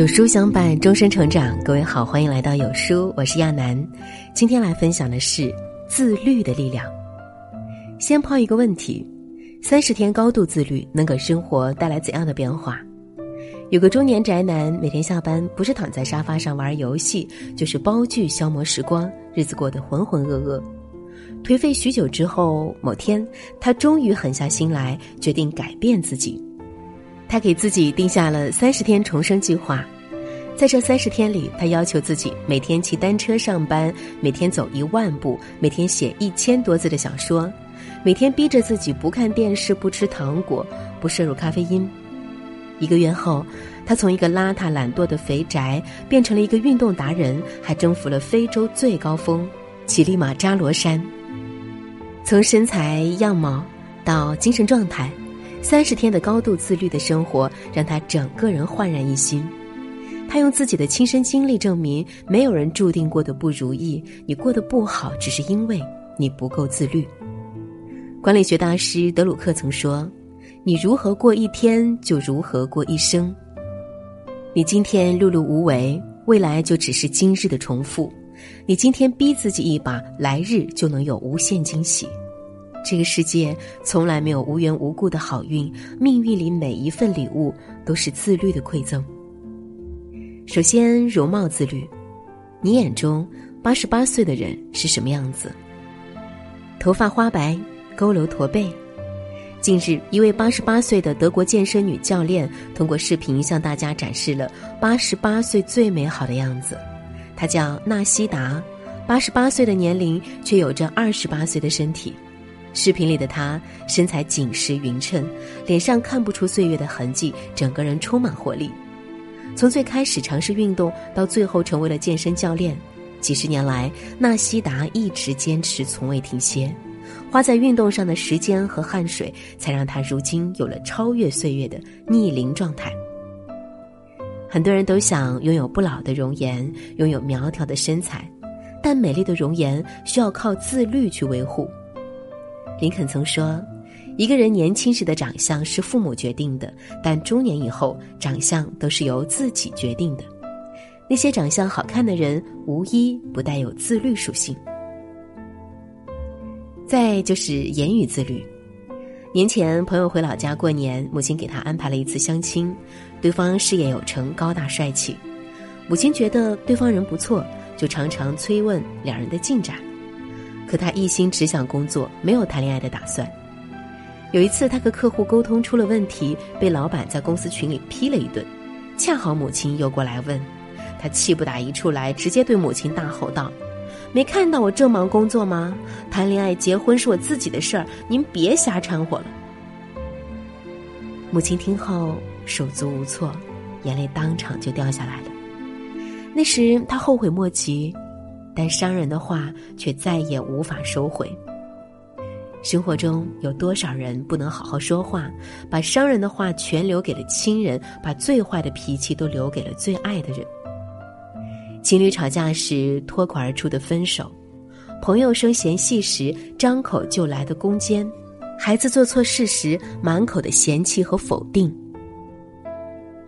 有书相伴，终身成长。各位好，欢迎来到有书，我是亚楠。今天来分享的是自律的力量。先抛一个问题：三十天高度自律能给生活带来怎样的变化？有个中年宅男，每天下班不是躺在沙发上玩游戏，就是煲剧消磨时光，日子过得浑浑噩噩。颓废许久之后，某天他终于狠下心来，决定改变自己。他给自己定下了三十天重生计划，在这三十天里，他要求自己每天骑单车上班，每天走一万步，每天写一千多字的小说，每天逼着自己不看电视、不吃糖果、不摄入咖啡因。一个月后，他从一个邋遢懒惰的肥宅变成了一个运动达人，还征服了非洲最高峰——乞力马扎罗山。从身材样貌到精神状态。三十天的高度自律的生活，让他整个人焕然一新。他用自己的亲身经历证明，没有人注定过得不如意。你过得不好，只是因为你不够自律。管理学大师德鲁克曾说：“你如何过一天，就如何过一生。你今天碌碌无为，未来就只是今日的重复。你今天逼自己一把，来日就能有无限惊喜。”这个世界从来没有无缘无故的好运，命运里每一份礼物都是自律的馈赠。首先，容貌自律。你眼中八十八岁的人是什么样子？头发花白，佝偻驼背。近日，一位八十八岁的德国健身女教练通过视频向大家展示了八十八岁最美好的样子。她叫纳西达，八十八岁的年龄却有着二十八岁的身体。视频里的她身材紧实匀称，脸上看不出岁月的痕迹，整个人充满活力。从最开始尝试运动，到最后成为了健身教练，几十年来，纳西达一直坚持，从未停歇。花在运动上的时间和汗水，才让她如今有了超越岁月的逆龄状态。很多人都想拥有不老的容颜，拥有苗条的身材，但美丽的容颜需要靠自律去维护。林肯曾说：“一个人年轻时的长相是父母决定的，但中年以后，长相都是由自己决定的。那些长相好看的人，无一不带有自律属性。”再就是言语自律。年前，朋友回老家过年，母亲给他安排了一次相亲，对方事业有成，高大帅气。母亲觉得对方人不错，就常常催问两人的进展。可他一心只想工作，没有谈恋爱的打算。有一次，他和客户沟通出了问题，被老板在公司群里批了一顿。恰好母亲又过来问，他气不打一处来，直接对母亲大吼道：“没看到我正忙工作吗？谈恋爱、结婚是我自己的事儿，您别瞎掺和了。”母亲听后手足无措，眼泪当场就掉下来了。那时他后悔莫及。但伤人的话却再也无法收回。生活中有多少人不能好好说话，把伤人的话全留给了亲人，把最坏的脾气都留给了最爱的人。情侣吵架时脱口而出的分手，朋友生嫌隙时张口就来的攻坚，孩子做错事时满口的嫌弃和否定。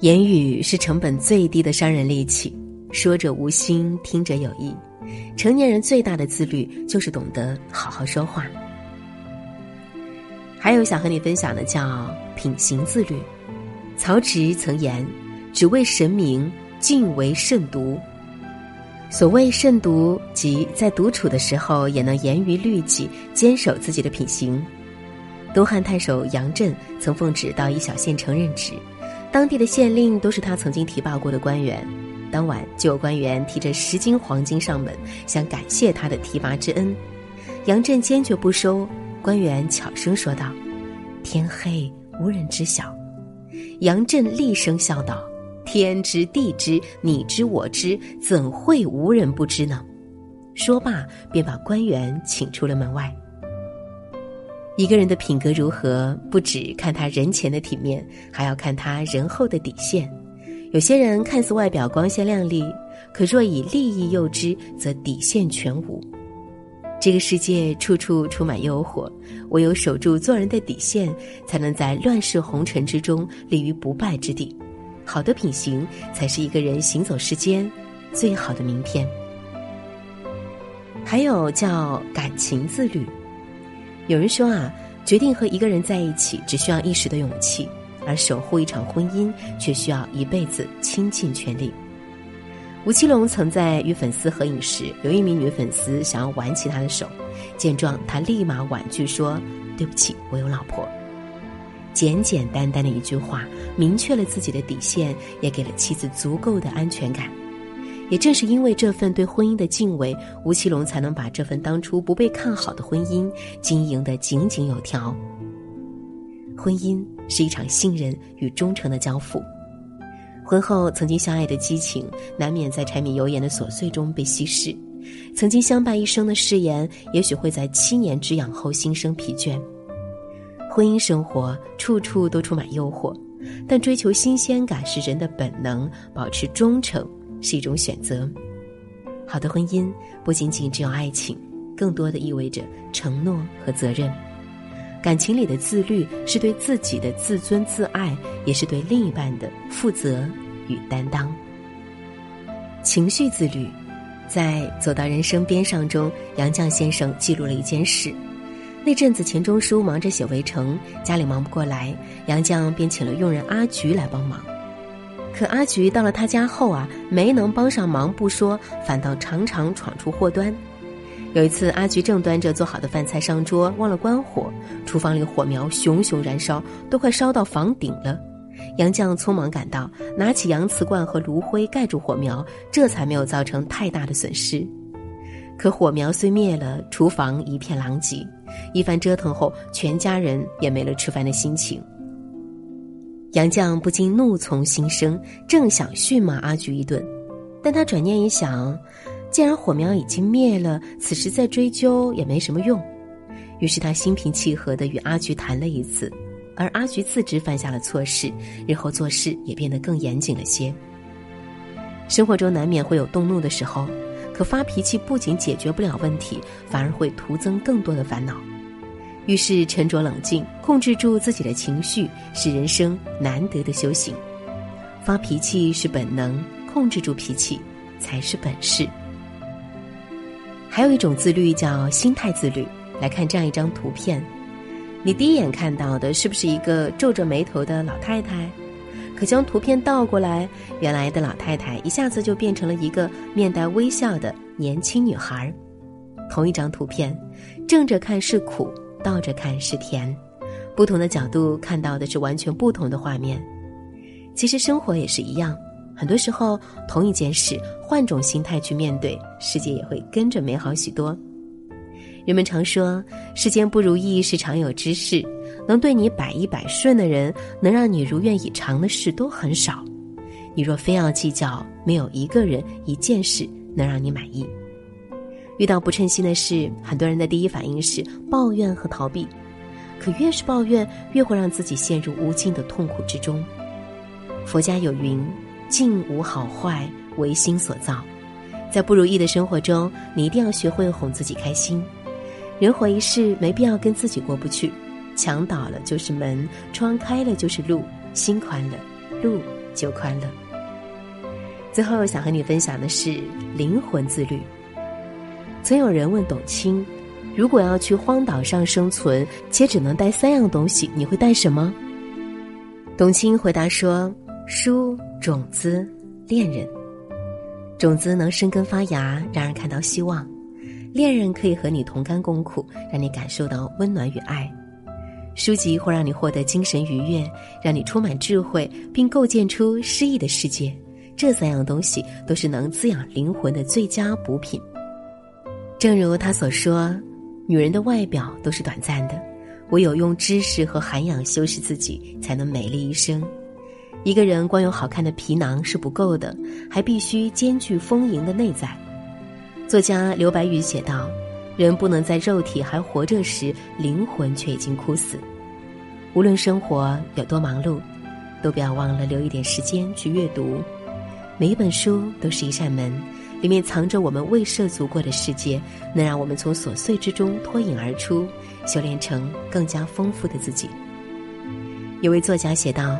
言语是成本最低的伤人利器，说者无心，听者有意。成年人最大的自律就是懂得好好说话。还有想和你分享的叫品行自律。曹植曾言：“只为神明，敬为慎独。”所谓慎独，即在独处的时候也能严于律己，坚守自己的品行。东汉太守杨震曾奉旨到一小县城任职，当地的县令都是他曾经提拔过的官员。当晚就有官员提着十斤黄金上门，想感谢他的提拔之恩。杨震坚决不收。官员悄声说道：“天黑无人知晓。”杨震厉声笑道：“天知地知，你知我知，怎会无人不知呢？”说罢，便把官员请出了门外。一个人的品格如何，不只看他人前的体面，还要看他人后的底线。有些人看似外表光鲜亮丽，可若以利益诱之，则底线全无。这个世界处处充满诱惑，唯有守住做人的底线，才能在乱世红尘之中立于不败之地。好的品行才是一个人行走世间最好的名片。还有叫感情自律。有人说啊，决定和一个人在一起只需要一时的勇气，而守护一场婚姻却需要一辈子倾尽全力。吴奇隆曾在与粉丝合影时，有一名女粉丝想要挽起他的手，见状他立马婉拒说：“对不起，我有老婆。”简简单单的一句话，明确了自己的底线，也给了妻子足够的安全感。也正是因为这份对婚姻的敬畏，吴奇隆才能把这份当初不被看好的婚姻经营得井井有条。婚姻是一场信任与忠诚的交付，婚后曾经相爱的激情，难免在柴米油盐的琐碎中被稀释；曾经相伴一生的誓言，也许会在七年之痒后心生疲倦。婚姻生活处处都充满诱惑，但追求新鲜感是人的本能，保持忠诚。是一种选择。好的婚姻不仅仅只有爱情，更多的意味着承诺和责任。感情里的自律是对自己的自尊自爱，也是对另一半的负责与担当。情绪自律，在走到人生边上中，杨绛先生记录了一件事。那阵子钱钟书忙着写《围城》，家里忙不过来，杨绛便请了佣人阿菊来帮忙。可阿菊到了他家后啊，没能帮上忙不说，反倒常常闯出祸端。有一次，阿菊正端着做好的饭菜上桌，忘了关火，厨房里火苗熊熊燃烧，都快烧到房顶了。杨绛匆忙赶到，拿起洋瓷罐和炉灰盖住火苗，这才没有造成太大的损失。可火苗虽灭了，厨房一片狼藉。一番折腾后，全家人也没了吃饭的心情。杨绛不禁怒从心生，正想训骂阿菊一顿，但他转念一想，既然火苗已经灭了，此时再追究也没什么用。于是他心平气和的与阿菊谈了一次，而阿菊自知犯下了错事，日后做事也变得更严谨了些。生活中难免会有动怒的时候，可发脾气不仅解决不了问题，反而会徒增更多的烦恼。于是沉着冷静，控制住自己的情绪，是人生难得的修行。发脾气是本能，控制住脾气才是本事。还有一种自律叫心态自律。来看这样一张图片，你第一眼看到的是不是一个皱着眉头的老太太？可将图片倒过来，原来的老太太一下子就变成了一个面带微笑的年轻女孩。同一张图片，正着看是苦。倒着看是甜，不同的角度看到的是完全不同的画面。其实生活也是一样，很多时候同一件事，换种心态去面对，世界也会跟着美好许多。人们常说，世间不如意是常有之事，能对你百依百顺的人，能让你如愿以偿的事都很少。你若非要计较，没有一个人一件事能让你满意。遇到不称心的事，很多人的第一反应是抱怨和逃避，可越是抱怨，越会让自己陷入无尽的痛苦之中。佛家有云：“境无好坏，唯心所造。”在不如意的生活中，你一定要学会哄自己开心。人活一世，没必要跟自己过不去。墙倒了就是门，窗开了就是路，心宽了，路就宽了。最后想和你分享的是灵魂自律。曾有人问董卿：“如果要去荒岛上生存，且只能带三样东西，你会带什么？”董卿回答说：“书、种子、恋人。种子能生根发芽，让人看到希望；恋人可以和你同甘共苦，让你感受到温暖与爱；书籍会让你获得精神愉悦，让你充满智慧，并构建出诗意的世界。这三样东西都是能滋养灵魂的最佳补品。”正如他所说，女人的外表都是短暂的，唯有用知识和涵养修饰自己，才能美丽一生。一个人光有好看的皮囊是不够的，还必须兼具丰盈的内在。作家刘白羽写道：“人不能在肉体还活着时，灵魂却已经枯死。”无论生活有多忙碌，都不要忘了留一点时间去阅读。每一本书都是一扇门。里面藏着我们未涉足过的世界，能让我们从琐碎之中脱颖而出，修炼成更加丰富的自己。有位作家写道：“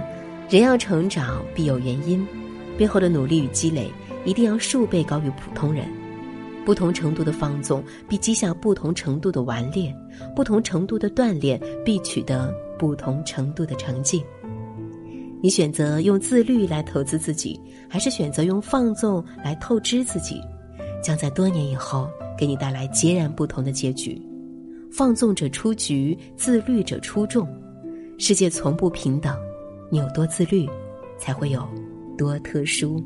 人要成长，必有原因，背后的努力与积累一定要数倍高于普通人。不同程度的放纵，必积下不同程度的顽劣；不同程度的锻炼，必取得不同程度的成绩。你选择用自律来投资自己，还是选择用放纵来透支自己，将在多年以后给你带来截然不同的结局。放纵者出局，自律者出众。世界从不平等，你有多自律，才会有多特殊。